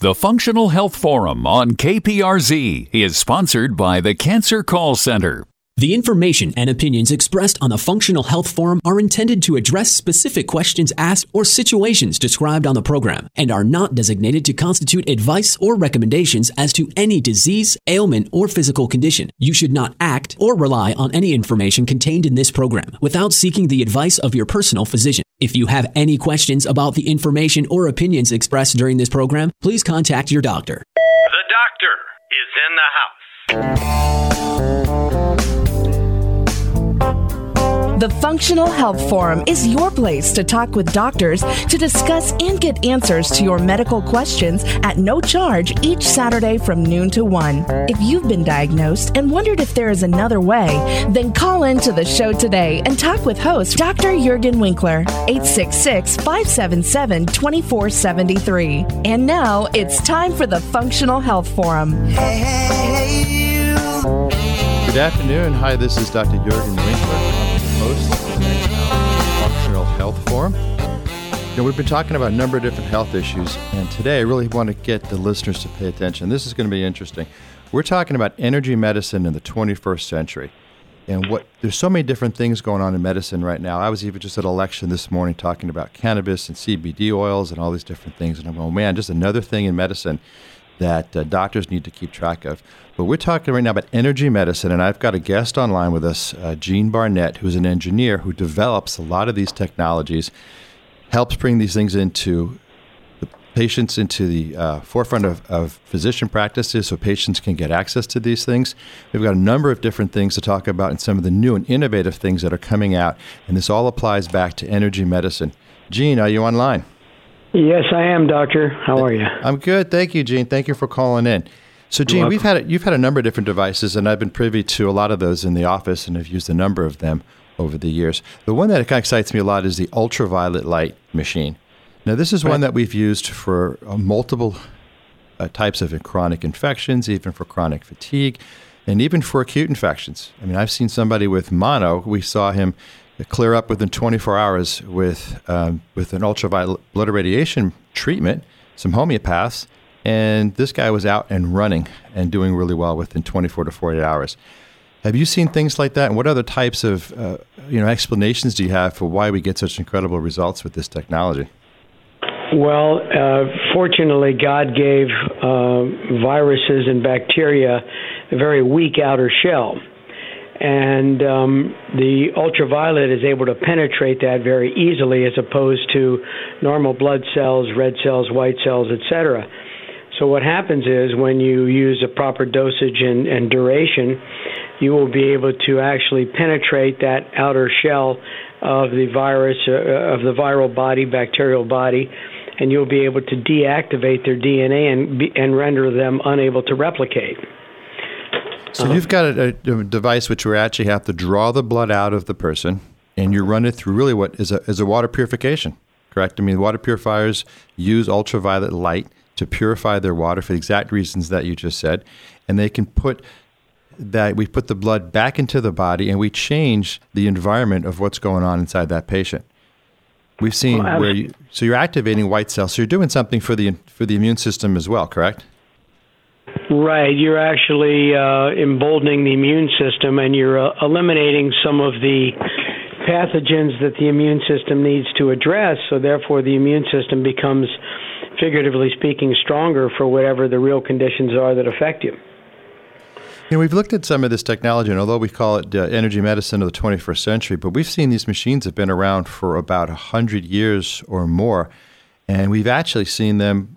The Functional Health Forum on KPRZ is sponsored by the Cancer Call Center. The information and opinions expressed on the Functional Health Forum are intended to address specific questions asked or situations described on the program and are not designated to constitute advice or recommendations as to any disease, ailment, or physical condition. You should not act or rely on any information contained in this program without seeking the advice of your personal physician. If you have any questions about the information or opinions expressed during this program, please contact your doctor. The doctor is in the house. The Functional Health Forum is your place to talk with doctors to discuss and get answers to your medical questions at no charge each Saturday from noon to 1. If you've been diagnosed and wondered if there is another way, then call in to the show today and talk with host Dr. Juergen Winkler, 866 577 2473. And now it's time for the Functional Health Forum. Hey. Good afternoon. Hi, this is Dr. Juergen Winkler Health Forum. You know, we've been talking about a number of different health issues, and today I really want to get the listeners to pay attention. This is going to be interesting. We're talking about energy medicine in the 21st century. And what there's so many different things going on in medicine right now. I was even just at a lecture this morning talking about cannabis and CBD oils and all these different things. And I'm going, man, just another thing in medicine that uh, doctors need to keep track of. But we're talking right now about energy medicine, and I've got a guest online with us, uh, Gene Barnett, who's an engineer who develops a lot of these technologies, helps bring these things into the patients into the uh, forefront of, of physician practices so patients can get access to these things. We've got a number of different things to talk about and some of the new and innovative things that are coming out, and this all applies back to energy medicine. Gene, are you online? Yes, I am, Doctor. How are you? I'm good. Thank you, Gene. Thank you for calling in. So, Gene, we've had a, you've had a number of different devices, and I've been privy to a lot of those in the office, and have used a number of them over the years. The one that kind of excites me a lot is the ultraviolet light machine. Now, this is right. one that we've used for uh, multiple uh, types of chronic infections, even for chronic fatigue, and even for acute infections. I mean, I've seen somebody with mono. We saw him clear up within 24 hours with um, with an ultraviolet blood irradiation treatment, some homeopaths, and this guy was out and running and doing really well within 24 to 48 hours. Have you seen things like that? And what other types of uh, you know explanations do you have for why we get such incredible results with this technology? Well, uh, fortunately, God gave uh, viruses and bacteria a very weak outer shell and um, the ultraviolet is able to penetrate that very easily as opposed to normal blood cells, red cells, white cells, etc. So what happens is when you use a proper dosage and, and duration, you will be able to actually penetrate that outer shell of the virus, uh, of the viral body, bacterial body, and you'll be able to deactivate their DNA and, and render them unable to replicate. So uh-huh. you've got a, a, device which we actually have to draw the blood out of the person, and you run it through really what is a, is a water purification, correct? I mean, water purifiers use ultraviolet light to purify their water for the exact reasons that you just said, and they can put that we put the blood back into the body and we change the environment of what's going on inside that patient. We've seen well, where you, so you're activating white cells, so you're doing something for the for the immune system as well, correct? Right. You're actually uh, emboldening the immune system and you're uh, eliminating some of the pathogens that the immune system needs to address. So, therefore, the immune system becomes, figuratively speaking, stronger for whatever the real conditions are that affect you. You know, we've looked at some of this technology, and although we call it uh, energy medicine of the 21st century, but we've seen these machines have been around for about 100 years or more. And we've actually seen them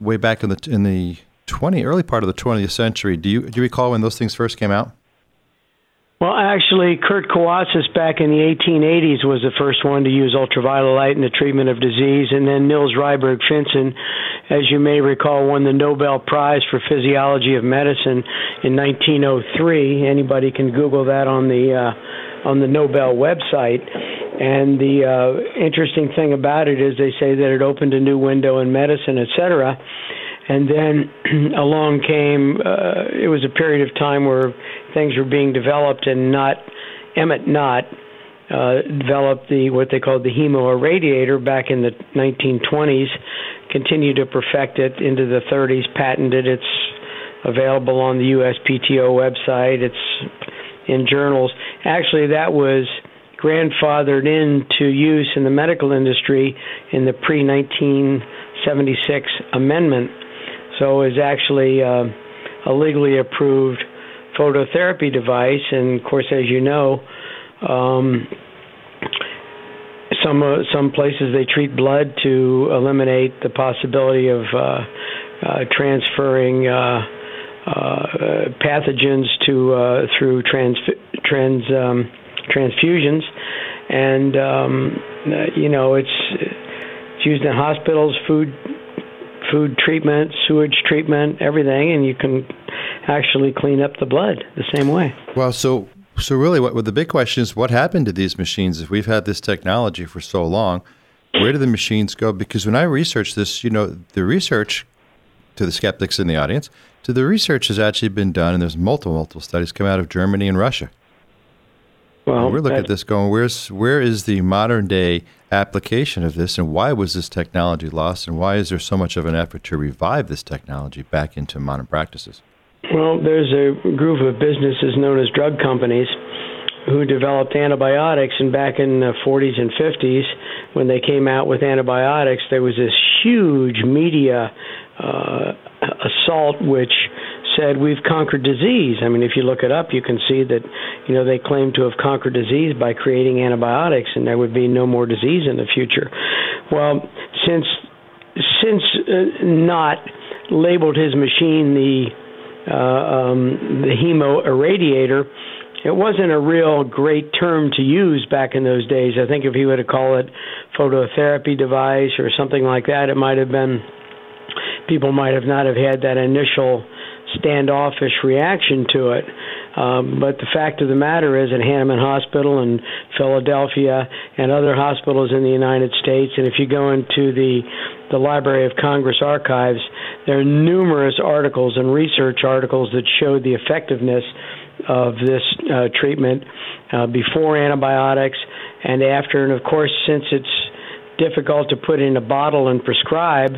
way back in the, in the 20 early part of the 20th century. Do you do you recall when those things first came out? Well, actually, Kurt Kawassis back in the 1880s was the first one to use ultraviolet light in the treatment of disease, and then Niels Ryberg Finsen, as you may recall, won the Nobel Prize for Physiology of Medicine in 1903. Anybody can Google that on the uh, on the Nobel website. And the uh, interesting thing about it is they say that it opened a new window in medicine, et cetera and then along came uh, it was a period of time where things were being developed and Knott Emmett Knott uh, developed the what they called the hemoirradiator back in the 1920s, continued to perfect it into the 30s, patented. It's available on the USPTO website. It's in journals. Actually, that was grandfathered into use in the medical industry in the pre 1976 amendment. So was actually uh, a legally approved phototherapy device. And of course, as you know, um, some uh, some places they treat blood to eliminate the possibility of uh, uh, transferring uh, uh, pathogens to uh, through trans trans um, transfusions, and um, you know it's it's used in hospitals, food food treatment, sewage treatment, everything, and you can actually clean up the blood the same way. Well, so so really, what well, the big question is, what happened to these machines? If we've had this technology for so long, where do the machines go? Because when I researched this, you know, the research to the skeptics in the audience, to the research has actually been done, and there's multiple multiple studies come out of Germany and Russia. Well, and we're looking at this going, where's where is the modern day application of this, and why was this technology lost, and why is there so much of an effort to revive this technology back into modern practices? Well, there's a group of businesses known as drug companies who developed antibiotics, and back in the 40s and 50s, when they came out with antibiotics, there was this huge media uh, assault which said we've conquered disease. I mean, if you look it up, you can see that you know they claim to have conquered disease by creating antibiotics, and there would be no more disease in the future. Well, since since uh, Knott labeled his machine the uh, um, the hemo irradiator, it wasn't a real great term to use back in those days. I think if he would have called it phototherapy device or something like that, it might have been people might have not have had that initial standoffish reaction to it. Um, but the fact of the matter is, at Hahnemann Hospital in Philadelphia and other hospitals in the United States, and if you go into the the Library of Congress archives, there are numerous articles and research articles that show the effectiveness of this uh, treatment uh, before antibiotics and after. And of course, since it's difficult to put in a bottle and prescribe,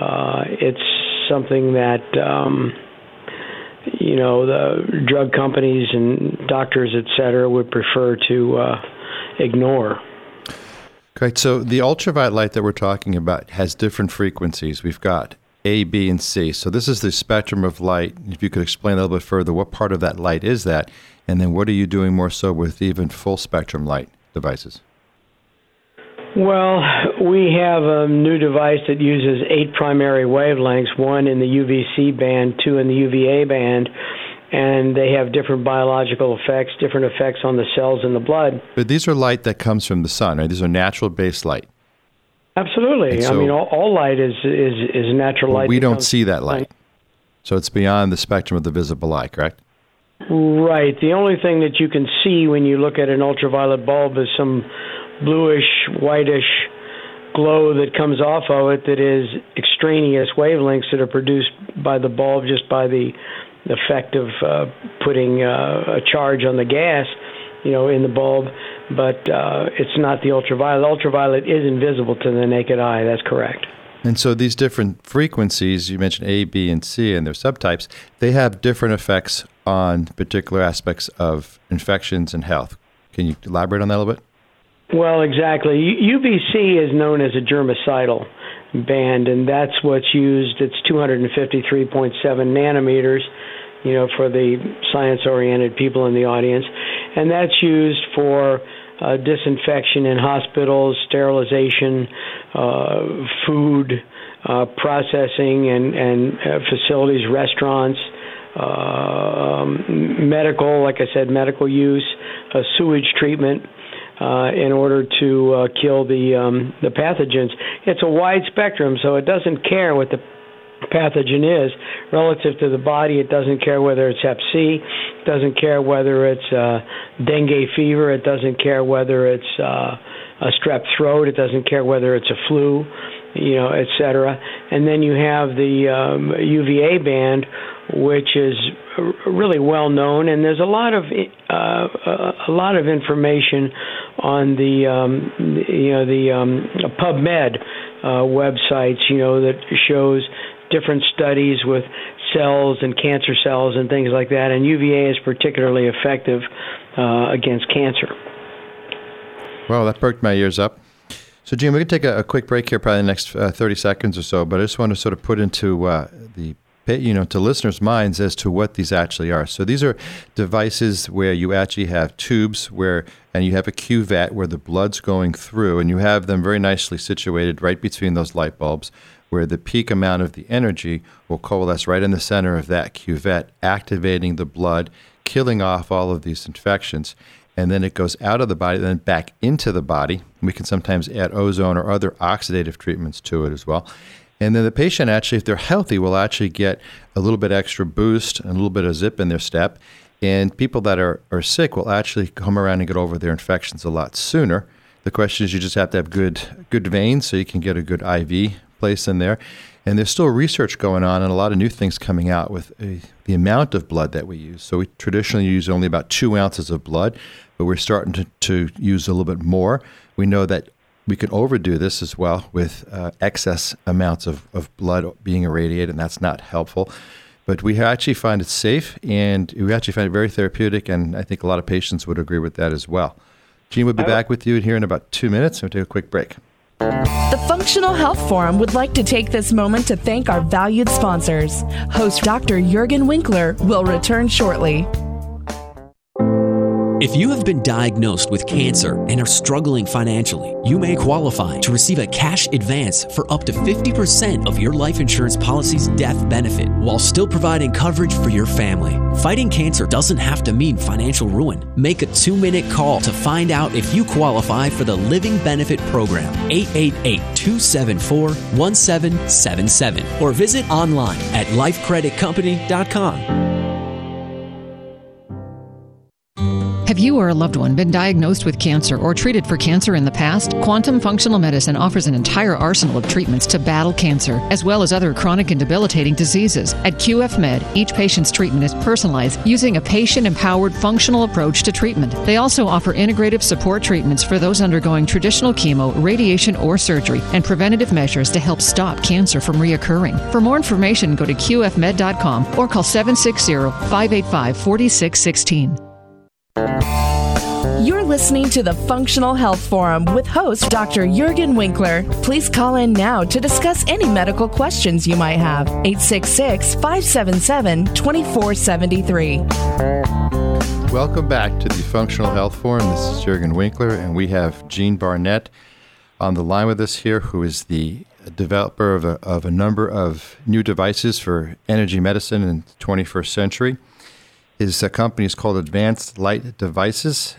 uh, it's something that um, you know the drug companies and doctors, et cetera, would prefer to uh, ignore. Great. So the ultraviolet light that we're talking about has different frequencies. We've got A, B, and C. So this is the spectrum of light. If you could explain a little bit further, what part of that light is that? And then what are you doing more so with even full spectrum light devices? Well, we have a new device that uses eight primary wavelengths, one in the UVC band, two in the UVA band, and they have different biological effects, different effects on the cells in the blood. But these are light that comes from the sun, right? These are natural based light. Absolutely. So, I mean, all, all, light is, is, is natural light. We don't see that light. So it's beyond the spectrum of the visible light, correct? Right. The only thing that you can see when you look at an ultraviolet bulb is some bluish, whitish glow that comes off of it that is extraneous wavelengths that are produced by the bulb just by the effect of uh, putting uh, a charge on the gas, you know, in the bulb. But uh, it's not the ultraviolet. Ultraviolet is invisible to the naked eye. That's correct. And so these different frequencies, you mentioned A, B, and C, and their subtypes, they have different effects on particular aspects of infections and health. Can you elaborate on that a little bit? Well, exactly. UVC is known as a germicidal band, and that's what's used. It's 253.7 nanometers, you know, for the science-oriented people in the audience, and that's used for uh, disinfection in hospitals, sterilization, uh, food uh, processing, and and uh, facilities, restaurants. Uh, um, medical, like I said, medical use, sewage treatment, uh, in order to uh, kill the um, the pathogens. It's a wide spectrum, so it doesn't care what the pathogen is relative to the body. It doesn't care whether it's Hep C, it doesn't care whether it's uh, dengue fever, it doesn't care whether it's uh, a strep throat, it doesn't care whether it's a flu, you know, et cetera. And then you have the um, UVA band, which is really well known, and there's a lot of uh, a lot of information on the um, you know the um, PubMed uh, websites, you know that shows different studies with cells and cancer cells and things like that, and UVA is particularly effective uh, against cancer. Well, that perked my ears up. So, Jim, we're going to take a, a, quick break here, probably the next uh, 30 seconds or so, but I just want to sort of put into uh, the you know to listeners' minds as to what these actually are. So these are devices where you actually have tubes where and you have a cuvette where the blood's going through, and you have them very nicely situated right between those light bulbs, where the peak amount of the energy will coalesce right in the center of that cuvette, activating the blood, killing off all of these infections and then it goes out of the body, then back into the body. We can sometimes add ozone or other oxidative treatments to it as well. And then the patient actually, if they're healthy, will actually get a little bit extra boost and a little bit of zip in their step. And people that are, are sick will actually come around and get over their infections a lot sooner. The question is, you just have to have good good veins so you can get a good IV place in there. And there's still research going on and a lot of new things coming out with a, the amount of blood that we use. So we traditionally use only about two ounces of blood but we're starting to, to use a little bit more. We know that we can overdo this as well with uh, excess amounts of, of blood being irradiated, and that's not helpful. But we actually find it safe, and we actually find it very therapeutic, and I think a lot of patients would agree with that as well. Gene will be back with you here in about two minutes. We'll take a quick break. The Functional Health Forum would like to take this moment to thank our valued sponsors. Host Dr. Juergen Winkler will return shortly. If you have been diagnosed with cancer and are struggling financially, you may qualify to receive a cash advance for up to 50% of your life insurance policy's death benefit while still providing coverage for your family. Fighting cancer doesn't have to mean financial ruin. Make a two minute call to find out if you qualify for the Living Benefit Program, 888 274 1777, or visit online at lifecreditcompany.com. you or a loved one been diagnosed with cancer or treated for cancer in the past? Quantum Functional Medicine offers an entire arsenal of treatments to battle cancer, as well as other chronic and debilitating diseases. At QF Med, each patient's treatment is personalized using a patient empowered functional approach to treatment. They also offer integrative support treatments for those undergoing traditional chemo, radiation, or surgery, and preventative measures to help stop cancer from reoccurring. For more information, go to qfmed.com or call 760 585 4616. You're listening to the Functional Health Forum with host Dr. Juergen Winkler. Please call in now to discuss any medical questions you might have. 866 577 2473. Welcome back to the Functional Health Forum. This is Juergen Winkler, and we have Gene Barnett on the line with us here, who is the developer of a, of a number of new devices for energy medicine in the 21st century. His uh, company is called Advanced Light Devices.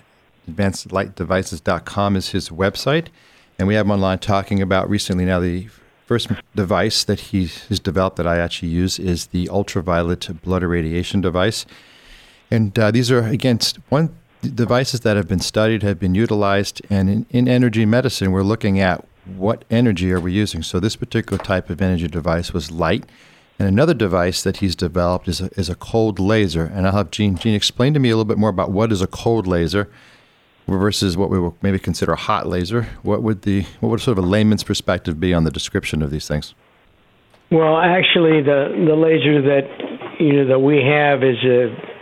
AdvancedLightDevices.com is his website. And we have him online talking about recently now the first device that he has developed that I actually use is the ultraviolet blood irradiation device. And uh, these are, again, one devices that have been studied, have been utilized. And in, in energy medicine, we're looking at what energy are we using. So this particular type of energy device was light and another device that he's developed is a, is a cold laser. And I'll have Gene, Gene explain to me a little bit more about what is a cold laser versus what we will maybe consider a hot laser. What would the what would sort of a layman's perspective be on the description of these things? Well, actually, the the laser that you know that we have is a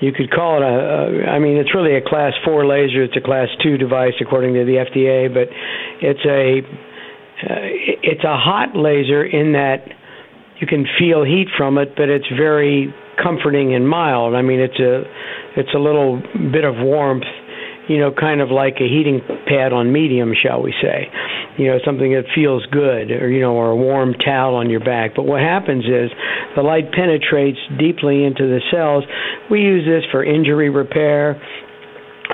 you could call it a, a I mean, it's really a class four laser. It's a class two device according to the FDA, but it's a uh, it's a hot laser in that you can feel heat from it, but it's very comforting and mild. I mean, it's a it's a little bit of warmth, you know, kind of like a heating pad on medium, shall we say. You know, something that feels good, or you know, or a warm towel on your back. But what happens is the light penetrates deeply into the cells. We use this for injury repair.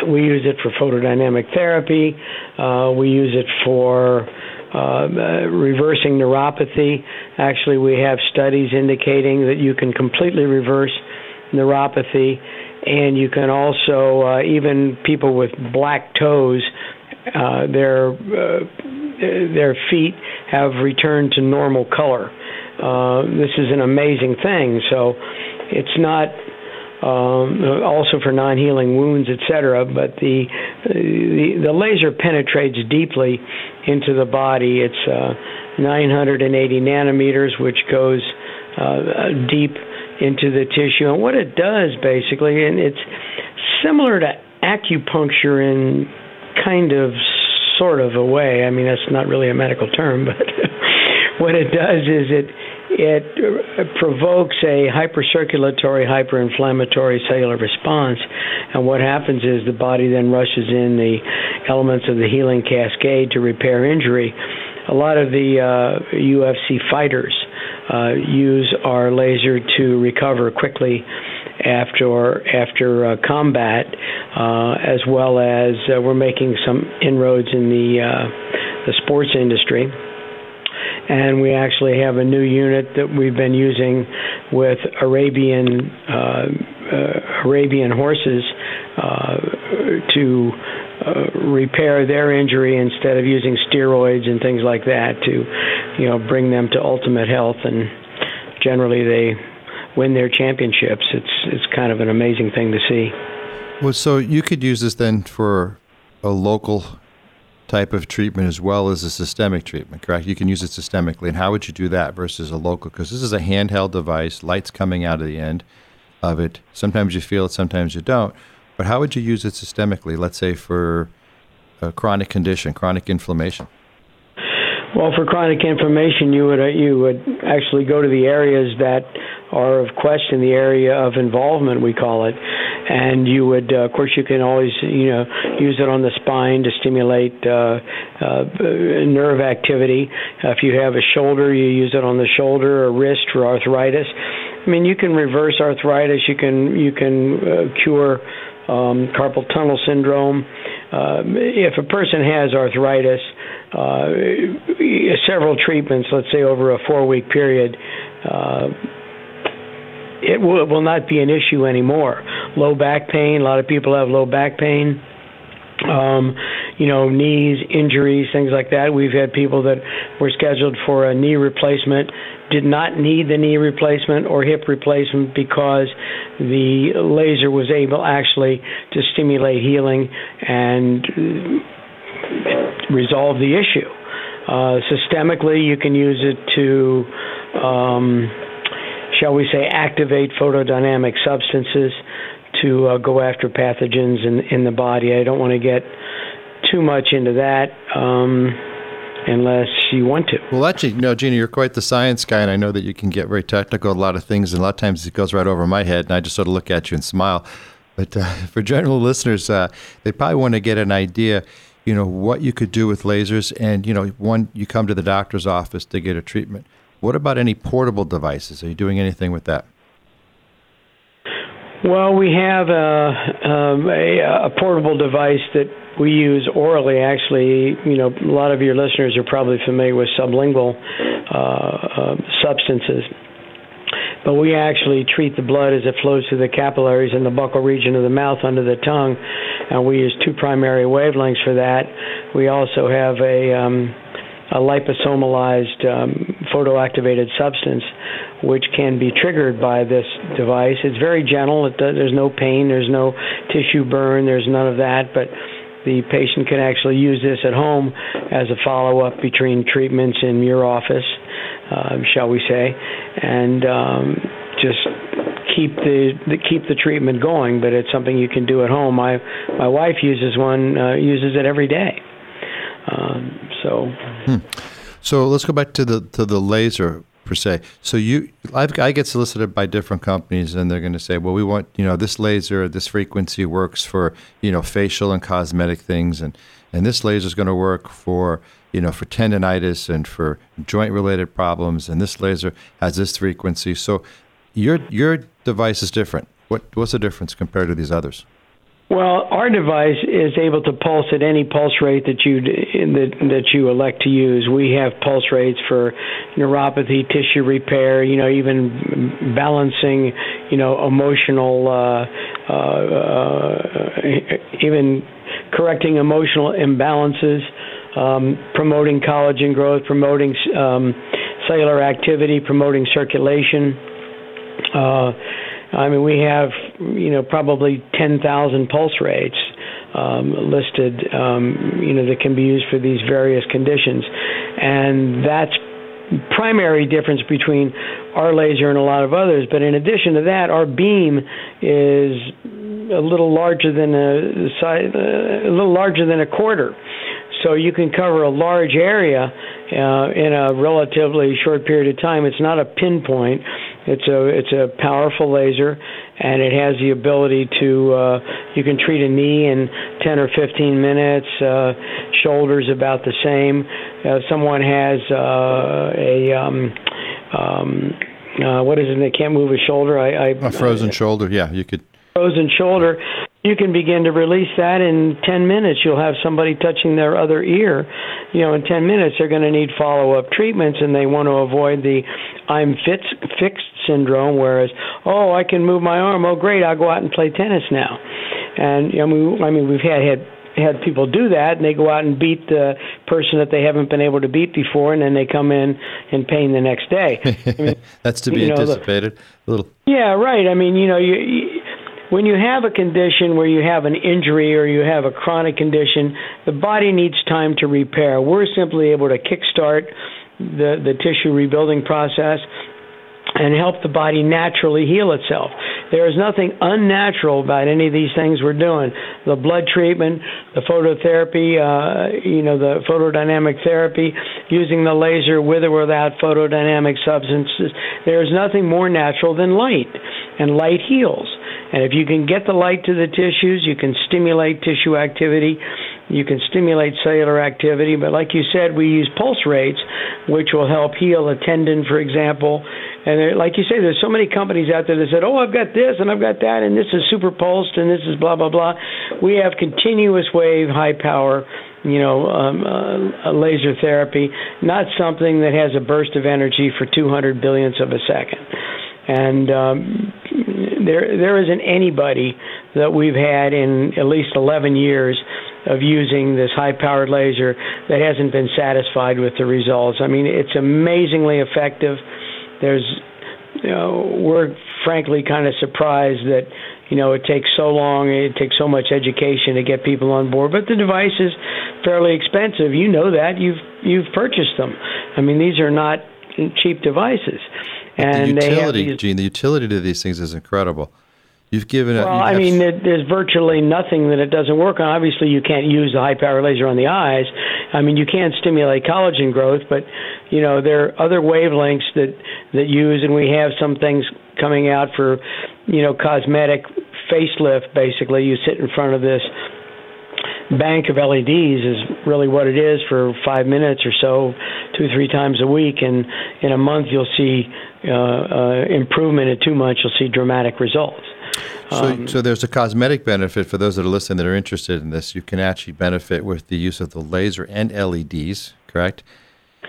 We use it for photodynamic therapy. Uh, we use it for uh, reversing neuropathy. Actually, we have studies indicating that you can completely reverse neuropathy, and you can also uh, even people with black toes, uh, their uh, their feet have returned to normal color. Uh, this is an amazing thing. So, it's not um, also for non-healing wounds, etc. But the, the the laser penetrates deeply into the body. It's uh, 980 nanometers, which goes uh, deep into the tissue. And what it does basically, and it's similar to acupuncture in kind of sort of a way. I mean, that's not really a medical term, but what it does is it it provokes a hypercirculatory, hyperinflammatory cellular response. And what happens is the body then rushes in the elements of the healing cascade to repair injury. A lot of the uh, UFC fighters uh, use our laser to recover quickly after after uh, combat, uh, as well as uh, we're making some inroads in the uh, the sports industry and we actually have a new unit that we've been using with Arabian uh, uh, Arabian horses uh, to uh, repair their injury instead of using steroids and things like that to, you know, bring them to ultimate health. And generally, they win their championships. It's it's kind of an amazing thing to see. Well, so you could use this then for a local type of treatment as well as a systemic treatment, correct? You can use it systemically. And how would you do that versus a local? Because this is a handheld device, lights coming out of the end of it. Sometimes you feel it, sometimes you don't. But how would you use it systemically, let's say for a chronic condition, chronic inflammation? Well, for chronic inflammation, you would uh, you would actually go to the areas that are of question, the area of involvement, we call it, and you would, uh, of course, you can always, you know, use it on the spine to stimulate uh, uh, nerve activity. If you have a shoulder, you use it on the shoulder or wrist for arthritis. I mean, you can reverse arthritis. You can you can uh, cure um, carpal tunnel syndrome. Uh, if a person has arthritis, uh, several treatments, let's say over a four-week period. Uh, it will, will not be an issue anymore. Low back pain, a lot of people have low back pain. Um, you know, knees, injuries, things like that. We've had people that were scheduled for a knee replacement, did not need the knee replacement or hip replacement because the laser was able actually to stimulate healing and resolve the issue. Uh, systemically, you can use it to um, shall we say, activate photodynamic substances to uh, go after pathogens in, in the body. I don't want to get too much into that. Um, unless you want to. Well, actually, no, Gina, you're quite the science guy, and I know that you can get very technical a lot of things, and a lot of times it goes right over my head, and I just sort of look at you and smile. But uh, for general listeners, uh, they probably want to get an idea, you know, what you could do with lasers, and you know, one, you come to the doctor's office to get a treatment. What about any portable devices? Are you doing anything with that? Well, we have a, um, a, a, portable device that we use orally. Actually, you know, a lot of your listeners are probably familiar with sublingual uh, uh, substances. But we actually treat the blood as it flows through the capillaries in the buccal region of the mouth under the tongue, and we use two primary wavelengths for that. We also have a um, a liposomalized um, photoactivated substance, which can be triggered by this device. It's very gentle. It does, there's no pain. There's no tissue burn. There's none of that. But the patient can actually use this at home as a follow-up between treatments in your office, uh, shall we say, and um, just keep the, the keep the treatment going. But it's something you can do at home. My my wife uses one, uh, uses it every day. Um, so, hmm. so let's go back to the to the laser per se. So you, I've, i get solicited by different companies, and they're going to say, "Well, we want you know this laser, this frequency works for you know facial and cosmetic things, and and this laser is going to work for you know for tendonitis and for joint related problems, and this laser has this frequency." So your your device is different. What what's the difference compared to these others? Well, our device is able to pulse at any pulse rate that you that, that you elect to use. We have pulse rates for neuropathy, tissue repair, you know, even balancing, you know, emotional, uh, uh, uh, even correcting emotional imbalances, um, promoting collagen growth, promoting um, cellular activity, promoting circulation. Uh, I mean, we have you know probably 10,000 pulse rates um, listed, um, you know, that can be used for these various conditions, and that's primary difference between our laser and a lot of others. But in addition to that, our beam is a little larger than a size, a little larger than a quarter, so you can cover a large area uh, in a relatively short period of time. It's not a pinpoint. It's a it's a powerful laser, and it has the ability to uh, you can treat a knee in 10 or 15 minutes. Uh, shoulders about the same. Uh, someone has uh, a um, um, uh, what is it? They can't move a shoulder. I, I a frozen uh, shoulder. Yeah, you could frozen shoulder you can begin to release that in 10 minutes. You'll have somebody touching their other ear. You know, in 10 minutes, they're going to need follow up treatments and they want to avoid the I'm fits, fixed syndrome, whereas, oh, I can move my arm. Oh, great, I'll go out and play tennis now. And, I mean, I mean we've had, had had people do that and they go out and beat the person that they haven't been able to beat before and then they come in in pain the next day I mean, that's to be anticipated the, little yeah right i mean you know you, you when you have a condition where you have an injury or you have a chronic condition, the body needs time to repair. We're simply able to kickstart the, the tissue rebuilding process and help the body naturally heal itself. There is nothing unnatural about any of these things we're doing. The blood treatment, the phototherapy, uh, you know, the photodynamic therapy, using the laser with or without photodynamic substances. There is nothing more natural than light, and light heals. And if you can get the light to the tissues, you can stimulate tissue activity, you can stimulate cellular activity. But like you said, we use pulse rates, which will help heal a tendon, for example. And like you say, there's so many companies out there that said, "Oh, I've got this and I've got that, and this is super pulsed and this is blah blah blah." We have continuous wave, high power you know, um, uh, laser therapy, not something that has a burst of energy for 200 billionths of a second. And um, there there isn't anybody that we've had in at least 11 years of using this high powered laser that hasn't been satisfied with the results. I mean, it's amazingly effective. There's you know, we're frankly kind of surprised that you know it takes so long it takes so much education to get people on board but the device is fairly expensive you know that you've you've purchased them i mean these are not cheap devices and the utility, these, Gene, the utility to these things is incredible. You've given. Well, I mean, there's virtually nothing that it doesn't work on. Obviously, you can't use the high power laser on the eyes. I mean, you can't stimulate collagen growth, but you know there are other wavelengths that that use, and we have some things coming out for, you know, cosmetic facelift. Basically, you sit in front of this bank of LEDs is really what it is for five minutes or so, two three times a week, and in a month you'll see uh, uh, improvement. In two months you'll see dramatic results. So, um, so there's a cosmetic benefit for those that are listening that are interested in this. You can actually benefit with the use of the laser and LEDs, correct?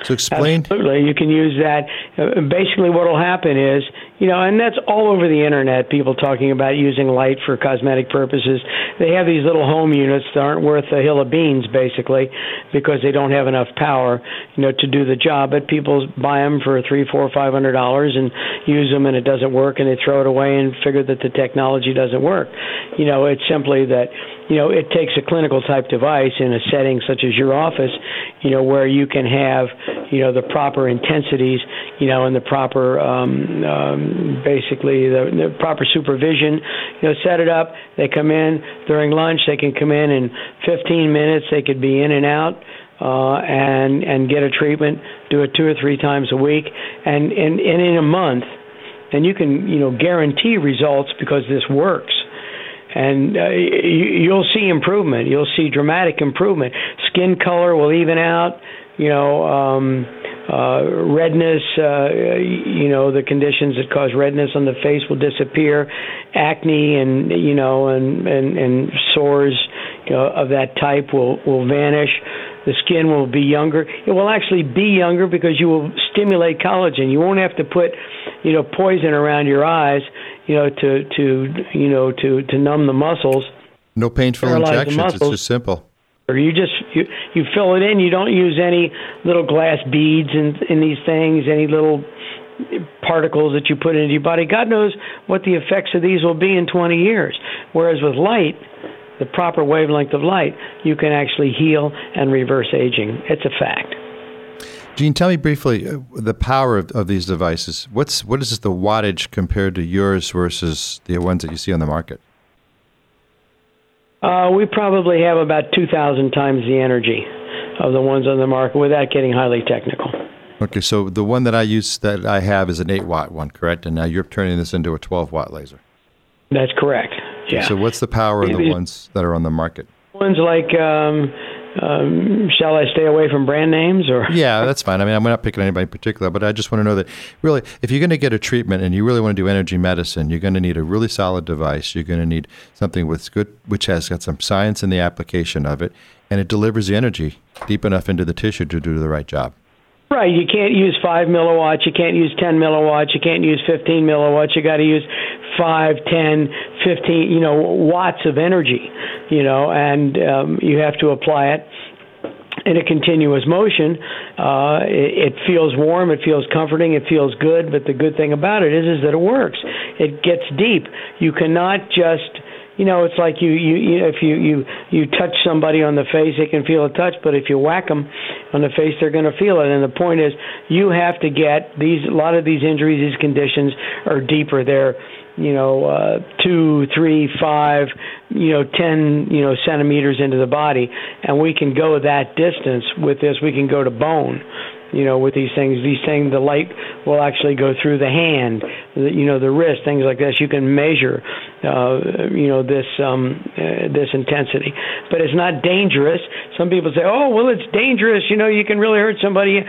So explain. Absolutely, you can use that. Uh, basically, what will happen is, you know, and that's all over the internet. People talking about using light for cosmetic purposes. They have these little home units that aren't worth a hill of beans, basically, because they don't have enough power, you know, to do the job. But people buy them for three, four, five hundred dollars and use them, and it doesn't work, and they throw it away and figure that the technology doesn't work. You know, it's simply that you know, it takes a clinical type device in a setting such as your office, you know, where you can have, you know, the proper intensities, you know, and the proper, um, um, basically the, the proper supervision. You know, set it up. They come in during lunch. They can come in in 15 minutes. They could be in and out. Uh, and and get a treatment, do it two or three times a week, and, and and in a month, and you can you know guarantee results because this works and uh, you, you'll see improvement. You'll see dramatic improvement. Skin color will even out. You know, um, uh, redness. Uh, you know, the conditions that cause redness on the face will disappear. Acne and you know, and and, and sores you know, of that type will will vanish. The skin will be younger. It will actually be younger because you will stimulate collagen. You won't have to put, you know, poison around your eyes you know, to to you know to to numb the muscles. No painful injections. It's just simple. Or you just you you fill it in. You don't use any little glass beads in in these things. Any little particles that you put into your body. God knows what the effects of these will be in 20 years. Whereas with light, the proper wavelength of light, you can actually heal and reverse aging. It's a fact. Gene, tell me briefly uh, the power of, of these devices. What's what is the wattage compared to yours versus the ones that you see on the market? Uh, we probably have about 2,000 times the energy of the ones on the market without getting highly technical. Okay, so the one that I use that I have is an 8 watt one, correct? And now you're turning this into a 12 watt laser. That's correct. Yeah. So what's the power of the ones that are on the market? Ones like um, um, shall I stay away from brand names or? yeah, that's fine. I mean, I'm not picking anybody in particular, but I just want to know that really, if you're going to get a treatment and you really want to do energy medicine, you're going to need a really solid device. You're going to need something with good, which has got some science in the application of it, and it delivers the energy deep enough into the tissue to do the right job. Right. You can't use five milliwatts. You can't use 10 milliwatts. You can't use 15 milliwatts. You got to use five, ten, fifteen, you know, watts of energy, you know, and um, you have to apply it in a continuous motion. Uh, it, it feels warm, it feels comforting, it feels good. But the good thing about it is, is that it works. It gets deep. You cannot just you know, it's like you, you, you if you, you, you touch somebody on the face, they can feel a touch, but if you whack them on the face, they're going to feel it. And the point is, you have to get these, a lot of these injuries, these conditions are deeper. They're, you know, uh, two, three, five, you know, ten, you know, centimeters into the body, and we can go that distance with this. We can go to bone you know, with these things. These things, the light will actually go through the hand, you know, the wrist, things like this. You can measure, uh, you know, this um, uh, this intensity, but it's not dangerous. Some people say, "Oh, well, it's dangerous." You know, you can really hurt somebody.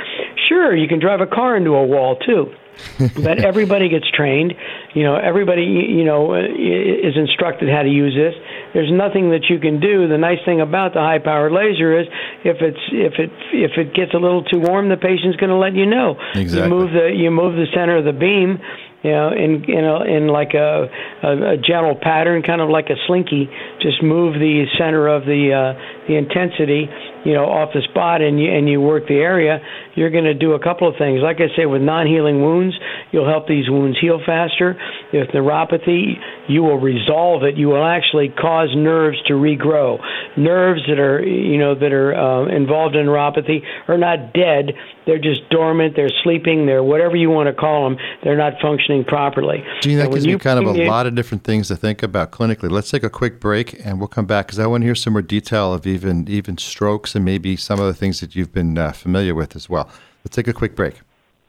Sure, you can drive a car into a wall too. but everybody gets trained. You know, everybody you know is instructed how to use this. There's nothing that you can do. The nice thing about the high powered laser is if it's if it if it gets a little too warm, the patient's going to let you know. Exactly. You move the you move the center of the beam you know, in in a, in like a, a a gentle pattern, kind of like a slinky. Just move the center of the uh, the intensity, you know, off the spot, and you and you work the area. You're going to do a couple of things. Like I say, with non-healing wounds, you'll help these wounds heal faster. With neuropathy, you will resolve it. You will actually cause nerves to regrow. Nerves that are you know that are uh, involved in neuropathy are not dead. They're just dormant. They're sleeping. They're whatever you want to call them. They're not functioning properly. Gene, that gives me you kind of a lot of different things to think about clinically. Let's take a quick break, and we'll come back because I want to hear some more detail of even even strokes and maybe some of the things that you've been uh, familiar with as well. Let's take a quick break.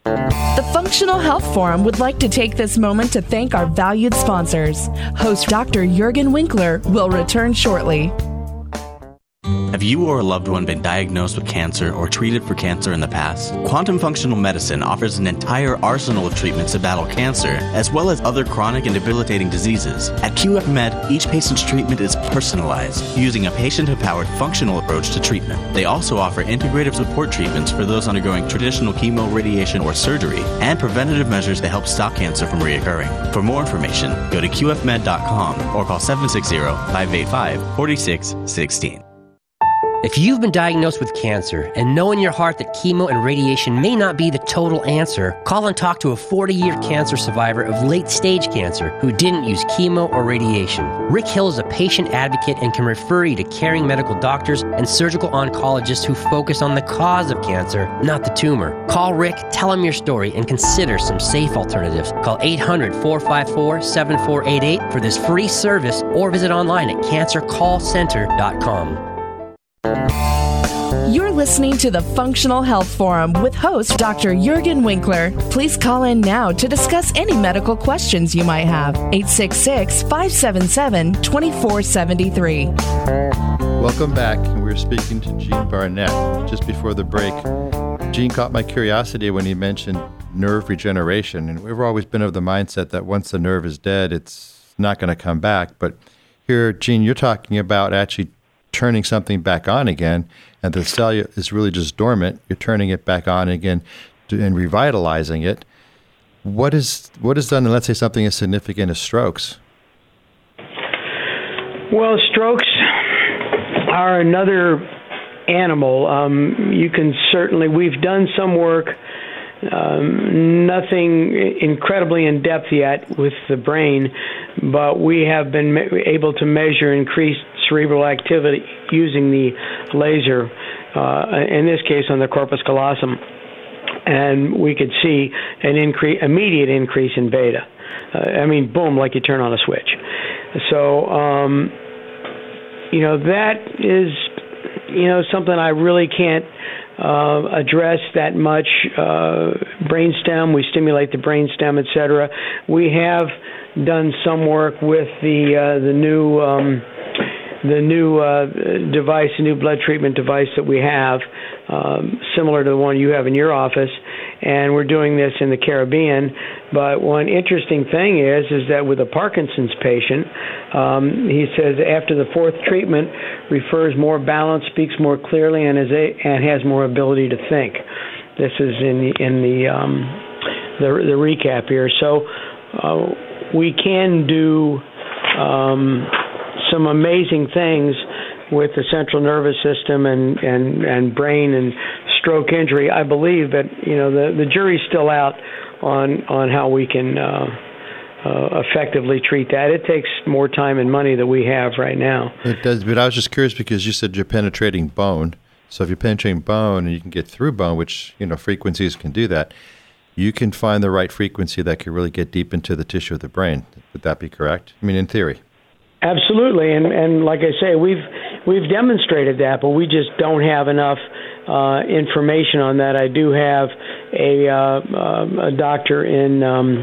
The Functional Health Forum would like to take this moment to thank our valued sponsors. Host Dr. Juergen Winkler will return shortly. Have you or a loved one been diagnosed with cancer or treated for cancer in the past? Quantum Functional Medicine offers an entire arsenal of treatments to battle cancer, as well as other chronic and debilitating diseases. At QF Med, each patient's treatment is personalized, using a patient empowered functional approach to treatment. They also offer integrative support treatments for those undergoing traditional chemo, radiation, or surgery, and preventative measures to help stop cancer from reoccurring. For more information, go to qfmed.com or call 760 585 4616. If you've been diagnosed with cancer and know in your heart that chemo and radiation may not be the total answer, call and talk to a 40 year cancer survivor of late stage cancer who didn't use chemo or radiation. Rick Hill is a patient advocate and can refer you to caring medical doctors and surgical oncologists who focus on the cause of cancer, not the tumor. Call Rick, tell him your story, and consider some safe alternatives. Call 800 454 7488 for this free service or visit online at cancercallcenter.com. You're listening to the Functional Health Forum with host Dr. Juergen Winkler. Please call in now to discuss any medical questions you might have. 866 577 2473. Welcome back. We were speaking to Gene Barnett just before the break. Gene caught my curiosity when he mentioned nerve regeneration, and we've always been of the mindset that once the nerve is dead, it's not going to come back. But here, Gene, you're talking about actually turning something back on again, and the cell is really just dormant. You're turning it back on again to, and revitalizing it. What is what is done? Let's say something as significant as strokes. Well, strokes are another animal. Um, you can certainly, we've done some work um, nothing incredibly in depth yet with the brain, but we have been me- able to measure increased cerebral activity using the laser, uh, in this case on the corpus callosum. And we could see an increase, immediate increase in beta. Uh, I mean, boom, like you turn on a switch. So, um, you know, that is, you know, something I really can't uh, address that much. Uh, brainstem, we stimulate the brainstem, etc. We have done some work with the uh, the new. Um, the new uh, device, the new blood treatment device that we have, um, similar to the one you have in your office, and we're doing this in the Caribbean. But one interesting thing is, is that with a Parkinson's patient, um, he says after the fourth treatment, refers more balance, speaks more clearly, and is a, and has more ability to think. This is in the in the um, the, the recap here. So uh, we can do. Um, some amazing things with the central nervous system and and and brain and stroke injury. I believe that you know the the jury's still out on on how we can uh, uh, effectively treat that. It takes more time and money than we have right now. It does, but I was just curious because you said you're penetrating bone. So if you're penetrating bone and you can get through bone, which you know frequencies can do that, you can find the right frequency that can really get deep into the tissue of the brain. Would that be correct? I mean, in theory. Absolutely, and and like I say, we've we've demonstrated that, but we just don't have enough uh, information on that. I do have a uh, a doctor in um,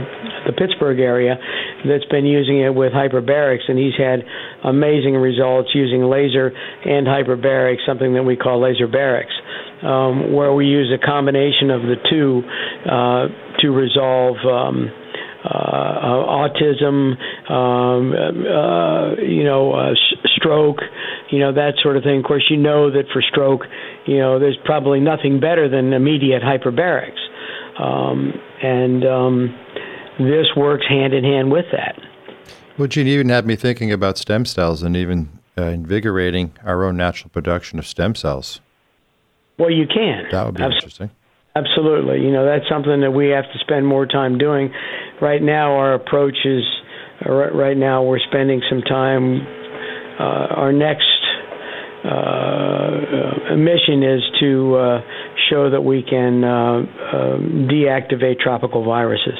the Pittsburgh area that's been using it with hyperbarics, and he's had amazing results using laser and hyperbarics, something that we call laser barics, um, where we use a combination of the two uh, to resolve. Um, autism, um, uh, you know, uh, stroke, you know, that sort of thing. Of course, you know that for stroke, you know, there's probably nothing better than immediate hyperbarics. Um, and um, this works hand in hand with that. Well, Gene, even had me thinking about stem cells and even uh, invigorating our own natural production of stem cells. Well, you can. That would be Absolutely. interesting. Absolutely. You know, that's something that we have to spend more time doing. Right now, our approach is uh, right now we're spending some time. Uh, our next uh, mission is to uh, show that we can uh, deactivate tropical viruses.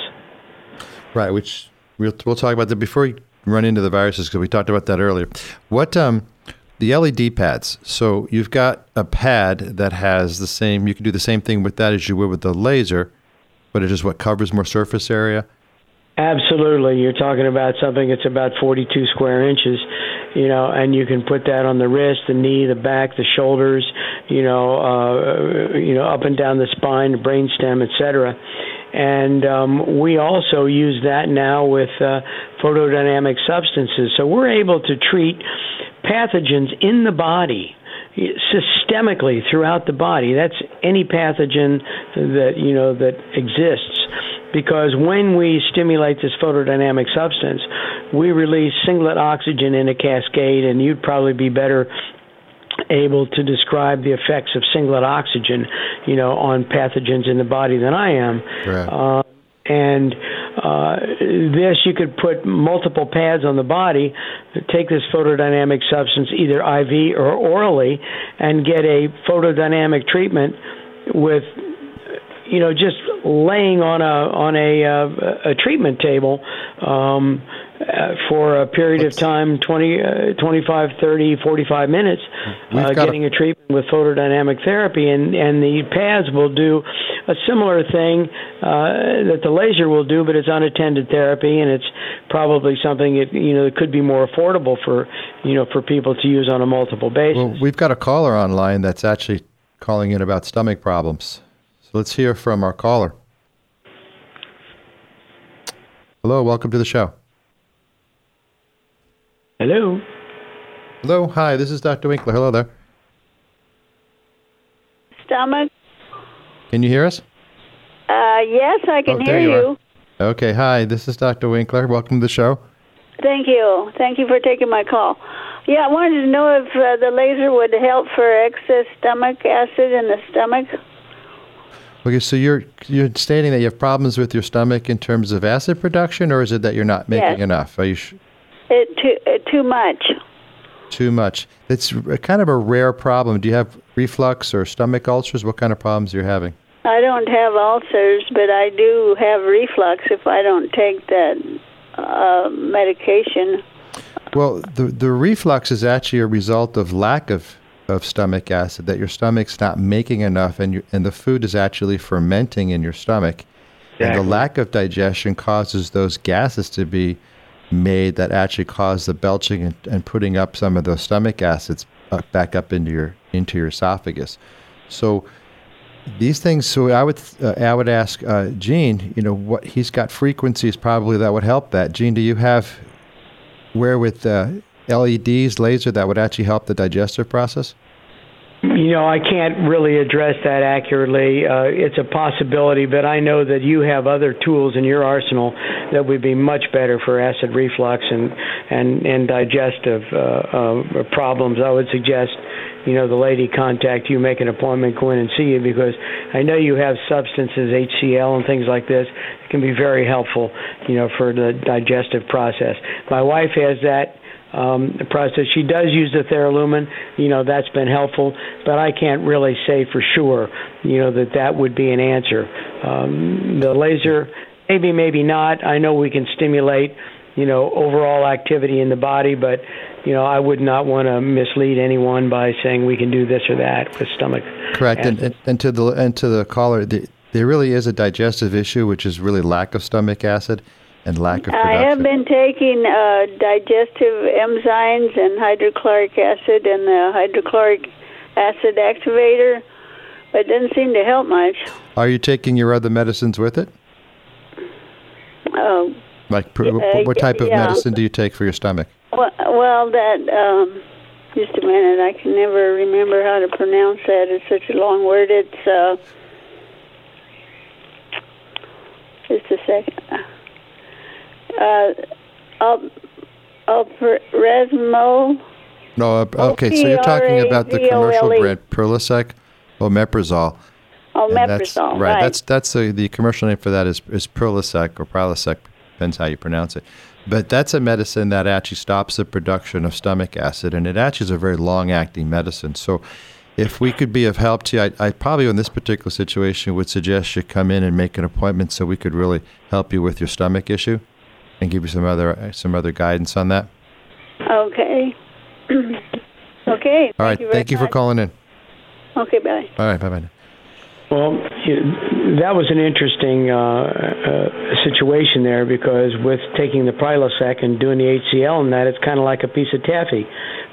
Right, which we'll, we'll talk about that before we run into the viruses because we talked about that earlier. What um, the LED pads. So you've got a pad that has the same. You can do the same thing with that as you would with the laser, but it is what covers more surface area. Absolutely, you're talking about something that's about 42 square inches, you know, and you can put that on the wrist, the knee, the back, the shoulders, you know, uh, you know, up and down the spine, the brainstem, etc. And um, we also use that now with uh, photodynamic substances, so we're able to treat pathogens in the body systemically throughout the body. That's any pathogen that you know that exists. Because when we stimulate this photodynamic substance, we release singlet oxygen in a cascade, and you'd probably be better able to describe the effects of singlet oxygen, you know, on pathogens in the body than I am. Right. Uh, and uh, this, you could put multiple pads on the body, take this photodynamic substance either IV or orally, and get a photodynamic treatment with you know, just laying on a on a uh, a treatment table um, uh, for a period of time 20, uh, 25, 30, 45 minutes, uh, getting a, a treatment with photodynamic therapy, and and the pads will do a similar thing uh, that the laser will do, but it's unattended therapy, and it's probably something that you know that could be more affordable for you know for people to use on a multiple basis. Well, we've got a caller online that's actually calling in about stomach problems. So let's hear from our caller. Hello, welcome to the show. Hello. Hello, hi, this is Dr. Winkler. Hello there. Stomach can you hear us? Uh, yes, I can oh, hear you. you. Okay, hi. This is Dr. Winkler. Welcome to the show. Thank you. Thank you for taking my call. Yeah, I wanted to know if uh, the laser would help for excess stomach acid in the stomach. Okay, so you're you're stating that you have problems with your stomach in terms of acid production, or is it that you're not making Yes. enough? Are you sh- It too uh, too much. too much? It's kind of a rare problem. Do you have reflux or stomach ulcers? What kind of problems are you having? I don't have ulcers, but I do have reflux if I don't take that uh, medication. Well, the the reflux is actually a result of lack of, of stomach acid. That your stomach's not making enough, and you, and the food is actually fermenting in your stomach. And the lack of digestion causes those gases to be made that actually cause the belching and, and putting up some of those stomach acids back up into your into your esophagus. So these things. So I would uh, I would ask uh, Gene. You know what he's got frequencies probably that would help that. Gene, do you have where with uh, LEDs laser that would actually help the digestive process? You know, I can't really address that accurately. Uh, it's a possibility, but I know that you have other tools in your arsenal that would be much better for acid reflux and and and digestive uh, uh, problems. I would suggest, you know, the lady contact you, make an appointment, go in and see you because I know you have substances, HCl and things like this. It can be very helpful, you know, for the digestive process. My wife has that um, process. She does use the Theralumin. You know, that's been helpful, but I can't really say for sure, you know, that that would be an answer. Um, the laser, maybe, maybe not. I know we can stimulate, you know, overall activity in the body, but, you know, I would not want to mislead anyone by saying we can do this or that with stomach. Correct. And, and, and to the and to the caller, the, there really is a digestive issue, which is really lack of stomach acid and lack of I have been taking uh, digestive enzymes and hydrochloric acid and the hydrochloric acid activator, but it doesn't seem to help much. Are you taking your other medicines with it? Oh, Like, pr- what, what type of yeah. medicine do you take for your stomach? well, well that um, just a minute. I can never remember how to pronounce that. It's such a long word. It's uh, just a second. Uh, Alpresmo. No. Uh, okay, so you're talking about the commercial brand Perlisec or Meprazole. Oh, that's- right. right. That's that's the the commercial name for that is is Perlisec or Prilosec, depends how you pronounce it. But that's a medicine that actually stops the production of stomach acid, and it actually is a very long-acting medicine. So, if we could be of help to you, I, I probably in this particular situation would suggest you come in and make an appointment so we could really help you with your stomach issue, and give you some other some other guidance on that. Okay. okay. All right. you Thank you for calling in. Okay, bye. All right. Bye bye. Well, that was an interesting uh, uh, situation there because with taking the Prilosec and doing the HCl and that, it's kind of like a piece of taffy,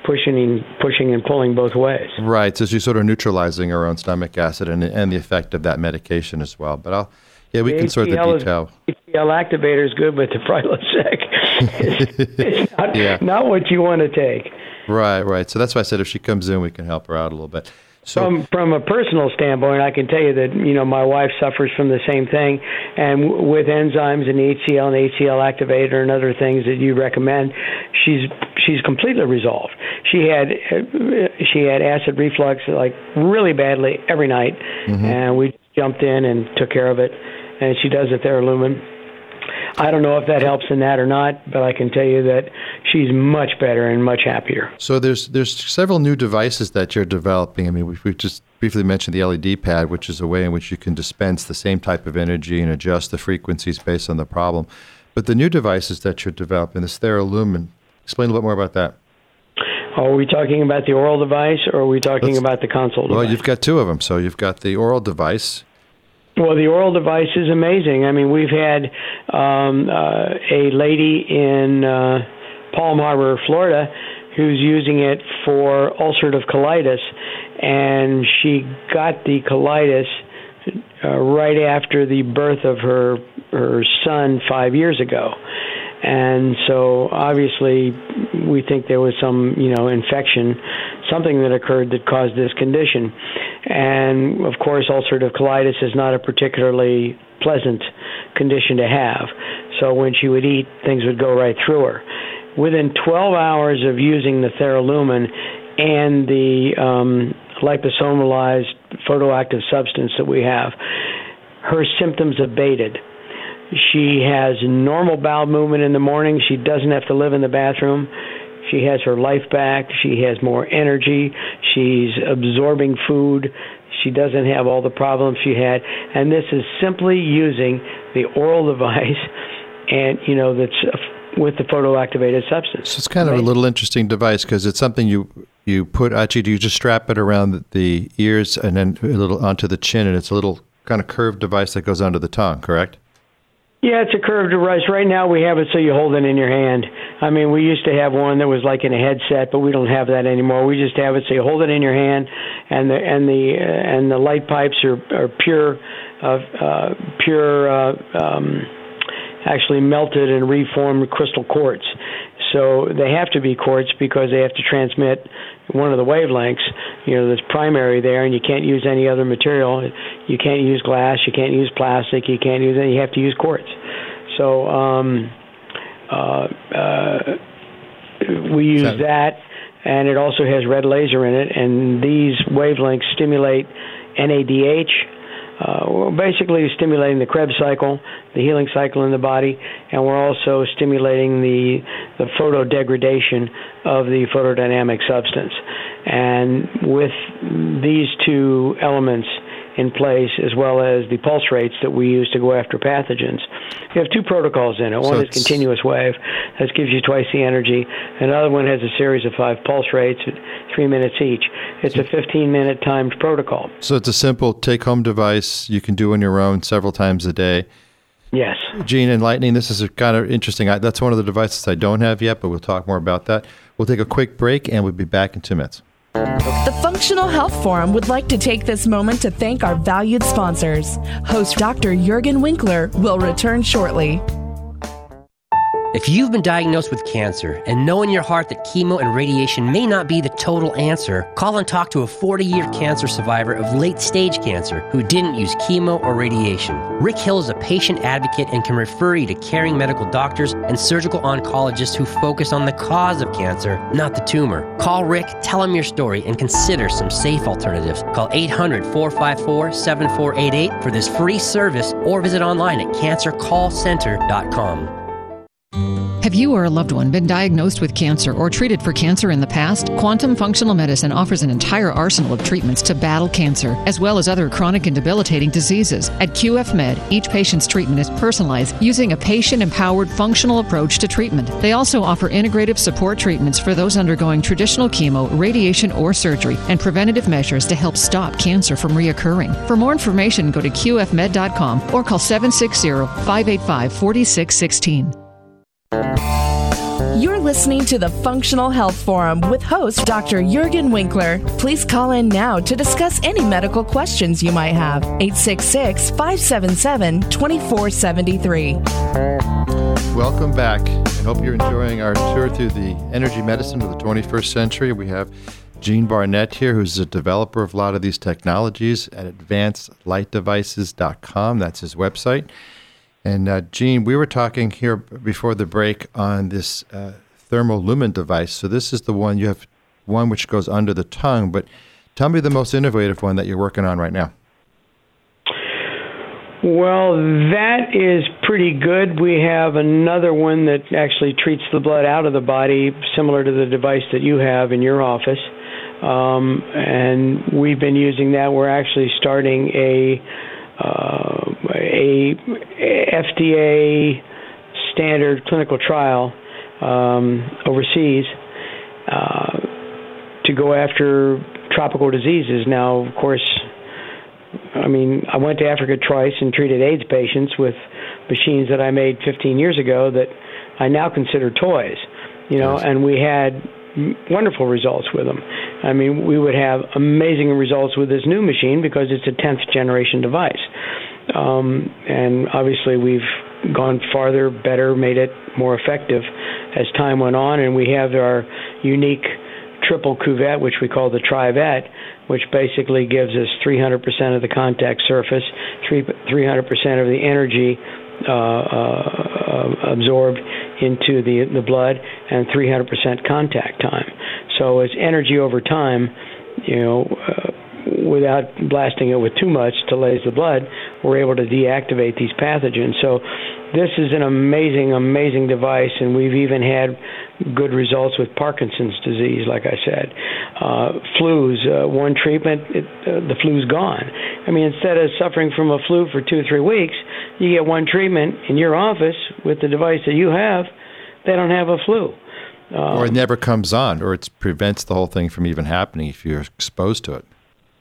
pushing and pushing and pulling both ways. Right. So she's sort of neutralizing her own stomach acid and and the effect of that medication as well. But I'll yeah, we The can sort the HCl is- detail. HCl activator is good, but the Prilosec it's not, Yeah. not what you want to take. Right, right. So that's why I said if she comes in, we can help her out a little bit. So from from a personal standpoint, I can tell you that you know my wife suffers from the same thing, and w- with enzymes and HCl and HCl activator and other things that you recommend, she's she's completely resolved. She had she had acid reflux like really badly every night, Mm-hmm. and we jumped in and took care of it, and she does it Theralumin. I don't know if that helps in that or not, but I can tell you that she's much better and much happier. So there's there's several new devices that you're developing. I mean, we've, we've just briefly mentioned the LED pad, which is a way in which you can dispense the same type of energy and adjust the frequencies based on the problem. But the new devices that you're developing, this Theralumin, explain a little bit more about that. Are we talking about the oral device or are we talking Let's- about the console Well, device? you've got two of them. So you've got the oral device. Well, the oral device is amazing. I mean, we've had um, uh, a lady in uh, Palm Harbor, Florida, who's using it for ulcerative colitis, and she got the colitis uh, right after the birth of her her son five years ago. And so obviously we think there was some, you know, infection, something that occurred that caused this condition. And of course ulcerative colitis is not a particularly pleasant condition to have. So when she would eat, things would go right through her. Within 12 hours of using the Theralumin and the um, liposomalized photoactive substance that we have, her symptoms abated. She has normal bowel movement in the morning. She doesn't have to live in the bathroom. She has her life back. She has more energy. She's absorbing food. She doesn't have all the problems she had. And this is simply using the oral device and, you know, that's with the photoactivated substance. So it's kind of a little interesting device because it's something you you put actually do you just strap it around the ears and then a little onto the chin and it's a little kind of curved device that goes under the tongue, correct? Yeah, it's a curved device. Right now we have it so you hold it in your hand. I mean, we used to have one that was like in a headset, but we don't have that anymore. We just have it so you hold it in your hand, and the and the uh, and the light pipes are are pure, uh, uh, pure, uh, um, actually melted and reformed crystal quartz. So they have to be quartz because they have to transmit one of the wavelengths, you know, that's primary there, and you can't use any other material. You can't use glass, you can't use plastic, you can't use any. You have to use quartz. So um, uh, uh, we use that, and it also has red laser in it, and these wavelengths stimulate NADH uh, we're basically stimulating the Krebs cycle, the healing cycle in the body, and we're also stimulating the the photo degradation of the photodynamic substance. And with these two elements in place, as well as the pulse rates that we use to go after pathogens. We have two protocols in it. One so is continuous wave, that gives you twice the energy. Another one has a series of five pulse rates, three minutes each. It's a 15 minute timed protocol. So it's a simple take home device you can do on your own several times a day. Yes. Gene Enlightening, this is kind of interesting. That's one of the devices I don't have yet, but we'll talk more about that. We'll take a quick break and we'll be back in two minutes. The Functional Health Forum would like to take this moment to thank our valued sponsors. Host Dr. Juergen Winkler will return shortly. If you've been diagnosed with cancer and know in your heart that chemo and radiation may not be the total answer, call and talk to a 40 year cancer survivor of late stage cancer who didn't use chemo or radiation. Rick Hill is a patient advocate and can refer you to caring medical doctors and surgical oncologists who focus on the cause of cancer, not the tumor. Call Rick, tell him your story, and consider some safe alternatives. Call 800 454 7488 for this free service or visit online at cancercallcenter.com. Have you or a loved one been diagnosed with cancer or treated for cancer in the past? Quantum Functional Medicine offers an entire arsenal of treatments to battle cancer, as well as other chronic and debilitating diseases. At QF Med, each patient's treatment is personalized using a patient empowered functional approach to treatment. They also offer integrative support treatments for those undergoing traditional chemo, radiation, or surgery, and preventative measures to help stop cancer from reoccurring. For more information, go to QFmed.com or call 760 585 4616. You're listening to the Functional Health Forum with host Dr. Juergen Winkler. Please call in now to discuss any medical questions you might have. 866 577 2473. Welcome back. I hope you're enjoying our tour through the energy medicine of the 21st century. We have Gene Barnett here, who's a developer of a lot of these technologies at advancedlightdevices.com. That's his website. And uh, Gene, we were talking here before the break on this uh, thermal lumen device. So this is the one you have one which goes under the tongue. But tell me the most innovative one that you're working on right now. Well, that is pretty good. We have another one that actually treats the blood out of the body, similar to the device that you have in your office. Um, and we've been using that. We're actually starting a uh, a FDA standard clinical trial um, overseas uh, to go after tropical diseases. Now, of course, I mean, I went to Africa twice and treated AIDS patients with machines that I made 15 years ago that I now consider toys. You know, yes. and we had wonderful results with them. I mean, we would have amazing results with this new machine because it's a 10th generation device. Um, and obviously, we've gone farther, better, made it more effective as time went on. And we have our unique triple cuvette, which we call the Trivette, which basically gives us 300% of the contact surface, 300% of the energy uh, uh, absorbed into the the blood, and 300% contact time. So it's energy over time. You know, uh, without blasting it with too much to laze the blood, we're able to deactivate these pathogens. So this is an amazing, amazing device, and we've even had good results with Parkinson's disease, like I said. Uh, flus, uh, one treatment, it, uh, the flu's gone. I mean, instead of suffering from a flu for two or three weeks, you get one treatment in your office with the device that you have, they don't have a flu. Um, or it never comes on, or it prevents the whole thing from even happening if you're exposed to it.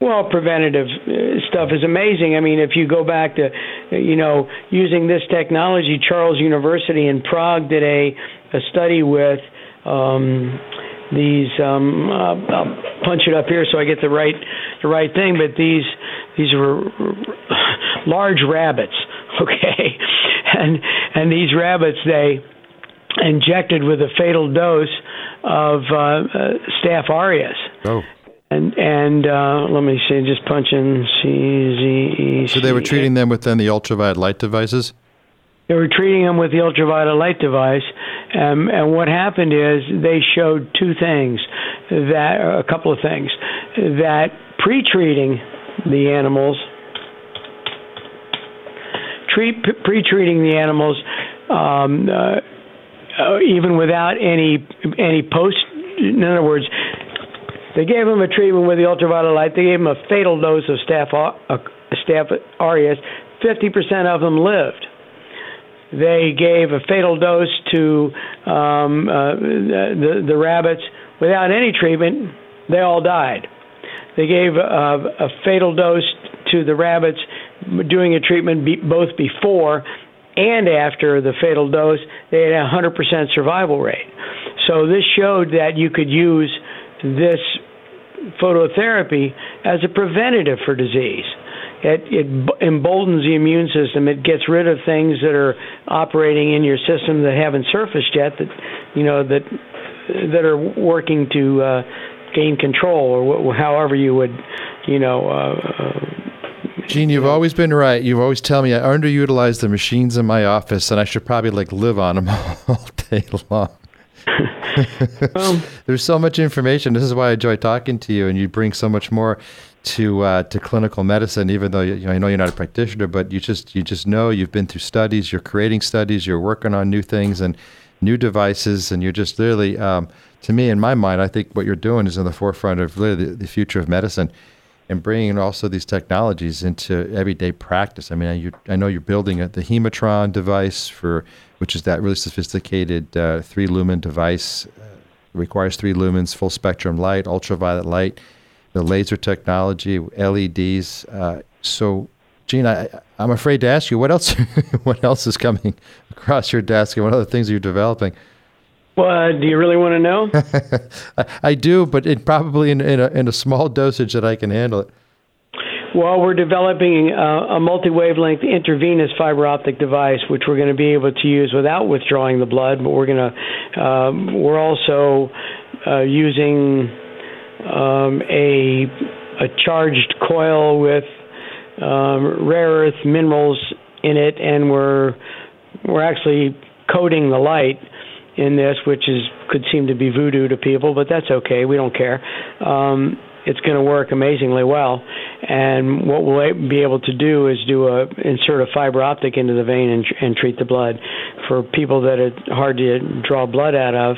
Well, preventative uh, stuff is amazing. I mean, if you go back to, you know, using this technology, Charles University in Prague did a, a study with um, these. Um, uh, I'll punch it up here so I get the right the right thing. But these these were large rabbits, okay, and and these rabbits they injected with a fatal dose of uh, uh, Staph aureus. Oh. And and uh, let me see, just punch in C Z E. So they were treating them with then the ultraviolet light devices. They were treating them with the ultraviolet light device, um, and what happened is they showed two things, that a couple of things, that pre-treating the animals, treat, pre-treating the animals. Um, uh, uh, even without any any post. In other words, they gave him a treatment with the ultraviolet light. They gave him a fatal dose of staph, uh, staph aureus. Fifty percent of them lived. They gave a fatal dose to um, uh, the, the rabbits without any treatment. They all died. They gave a, a fatal dose to the rabbits doing a treatment be, both before and after the fatal dose, they had a 100% survival rate. So this showed that you could use this phototherapy as a preventative for disease. It, it emboldens the immune system. It gets rid of things that are operating in your system that haven't surfaced yet. That you know that that are working to uh, gain control, or wh- however you would, you know, uh, uh Gene, you've always been right. You've always tell me I underutilize the machines in my office, and I should probably like live on them all day long. um, There's so much information. This is why I enjoy talking to you, and you bring so much more to uh, to clinical medicine. Even though you know, I know you're not a practitioner, but you just you just know you've been through studies. You're creating studies. You're working on new things and new devices, and you're just literally, um, to me, in my mind, I think what you're doing is in the forefront of really the, the future of medicine and bringing also these technologies into everyday practice. I mean, you, I know you're building a, the Hematron device for, which is that really sophisticated uh, three lumen device. Uh, requires three lumens, full spectrum light, ultraviolet light, the laser technology, LEDs. Uh, so, Gene, I, I'm afraid to ask you what else. what else is coming across your desk, and what other things are you developing? Well, uh, do you really want to know? I do, but it probably in, in, a, in a small dosage that I can handle it. Well, we're developing a, a multi-wavelength intravenous fiber optic device, which we're going to be able to use without withdrawing the blood. But we're going to um, we're also uh, using um, a a charged coil with um, rare earth minerals in it, and we're we're actually coating the light in this, which is could seem to be voodoo to people, but that's okay. We don't care. Um, it's going to work amazingly well, and what we'll be able to do is do a insert a fiber optic into the vein and, and treat the blood for people that are hard to draw blood out of,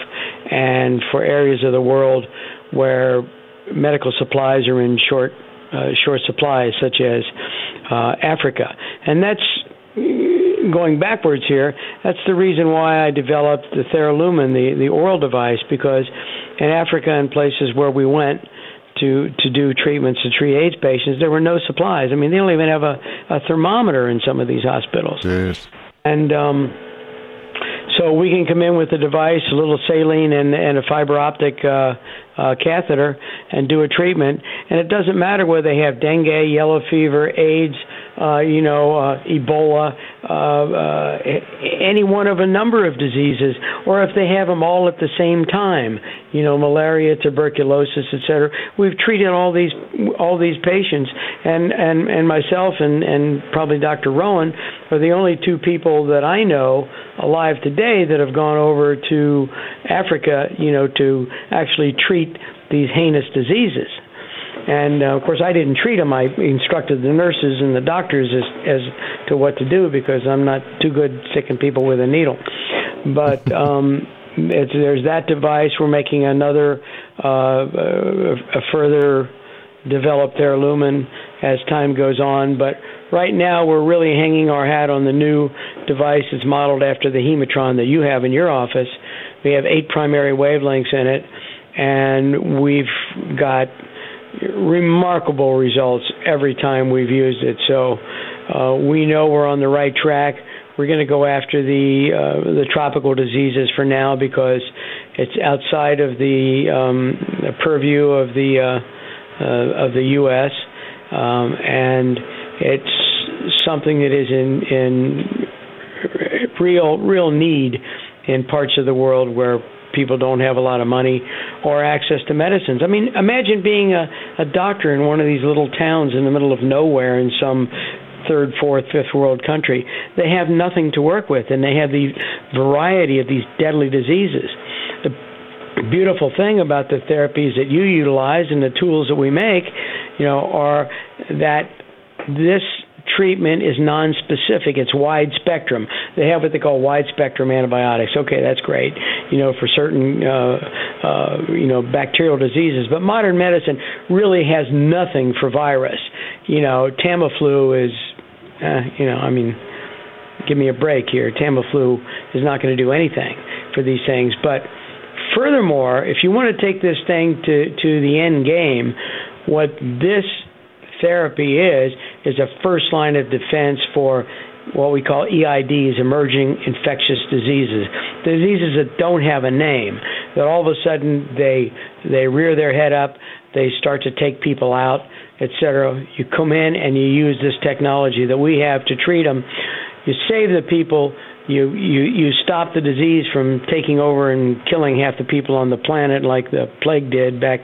and for areas of the world where medical supplies are in short uh, short supply, such as uh, Africa, and that's going backwards here, that's the reason why I developed the Theralumen, the, the oral device, because in Africa and places where we went to to do treatments to treat AIDS patients, there were no supplies. I mean, they don't even have a, a thermometer in some of these hospitals. Yes. And um, so we can come in with a device, a little saline and, and a fiber optic uh, uh, catheter, and do a treatment. And it doesn't matter whether they have dengue, yellow fever, AIDS, uh, you know, uh, Ebola, uh, any one of a number of diseases, or if they have them all at the same time, you know, malaria, tuberculosis, etc. We've treated all these all these patients, and and and myself and and probably Dr. Rowen are the only two people that I know alive today that have gone over to Africa, you know, to actually treat these heinous diseases. And uh, of course, I didn't treat them. I instructed the nurses and the doctors as, as to what to do because I'm not too good sticking people with a needle. But um, it's, there's that device. We're making another, uh, a further developed Theralumin as time goes on. But right now, we're really hanging our hat on the new device. It's modeled after the Hematron that you have in your office. We have eight primary wavelengths in it, and we've got remarkable results every time we've used it. So uh, we know we're on the right track. We're going to go after the uh, the tropical diseases for now because it's outside of the, um, the purview of the uh, uh, of the U.S. Um, and it's something that is in in real real need in parts of the world where people don't have a lot of money or access to medicines. I mean, imagine being a, a doctor in one of these little towns in the middle of nowhere in some third, fourth, fifth world country. They have nothing to work with, and they have the variety of these deadly diseases. The beautiful thing about the therapies that you utilize and the tools that we make, you know, are that this treatment is non-specific. It's wide spectrum. They have what they call wide spectrum antibiotics. Okay, that's great. You know, for certain uh, uh, you know bacterial diseases, but modern medicine really has nothing for virus. You know, Tamiflu is, uh, you know, I mean, give me a break here. Tamiflu is not going to do anything for these things, but. Furthermore, if you want to take this thing to, to the end game, what this therapy is is a first line of defense for what we call EIDs, emerging infectious diseases, diseases that don't have a name, that all of a sudden they they rear their head up, they start to take people out, etc. You come in and you use this technology that we have to treat them. You save the people. You, you you stop the disease from taking over and killing half the people on the planet like the plague did back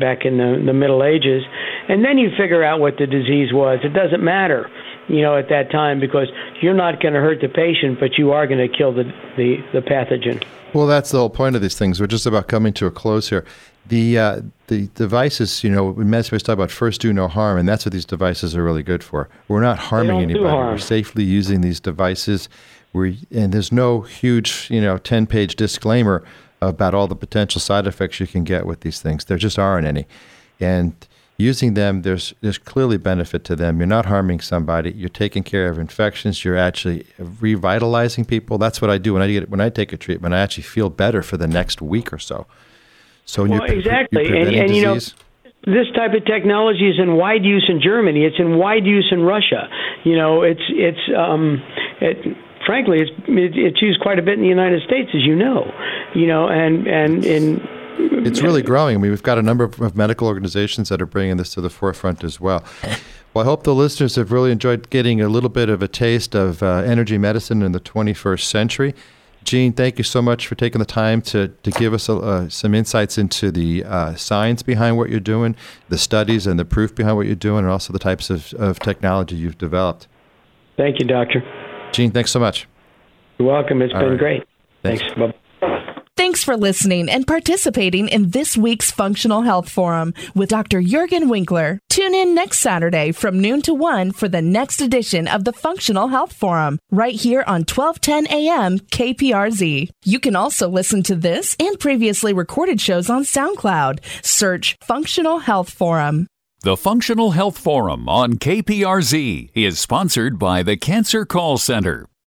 back in the, the Middle Ages, and then you figure out what the disease was. It doesn't matter, you know, at that time because you're not going to hurt the patient, but you are going to kill the, the, the pathogen. Well, that's the whole point of these things. We're just about coming to a close here. The uh, the devices, you know, in medicine, we talk about first do no harm, and that's what these devices are really good for. We're not harming anybody. We're safely using these devices. We and there's no huge, you know, ten page disclaimer about all the potential side effects you can get with these things. There just aren't any. And using them, there's there's clearly benefit to them. You're not harming somebody. You're taking care of infections. You're actually revitalizing people. That's what I do when I get when I take a treatment. I actually feel better for the next week or so. So well, you're, exactly, you're and, and you know. This type of technology is in wide use in Germany. It's in wide use in Russia. You know, it's it's um, it, frankly, it's it's used quite a bit in the United States, as you know. You know, and and in it's really growing. I mean, we've got a number of medical organizations that are bringing this to the forefront as well. Well, I hope the listeners have really enjoyed getting a little bit of a taste of uh, energy medicine in the 21st century. Gene, thank you so much for taking the time to, to give us uh, some insights into the uh, science behind what you're doing, the studies and the proof behind what you're doing, and also the types of, of technology you've developed. Thank you, Doctor. Gene, thanks so much. You're welcome. It's All been right. great. Thanks. thanks. Thanks for listening and participating in this week's Functional Health Forum with Dr. Juergen Winkler. Tune in next Saturday from noon to 1 for the next edition of the Functional Health Forum, right here on 1210 AM KPRZ. You can also listen to this and previously recorded shows on SoundCloud. Search Functional Health Forum. The Functional Health Forum on KPRZ is sponsored by the Cancer Call Center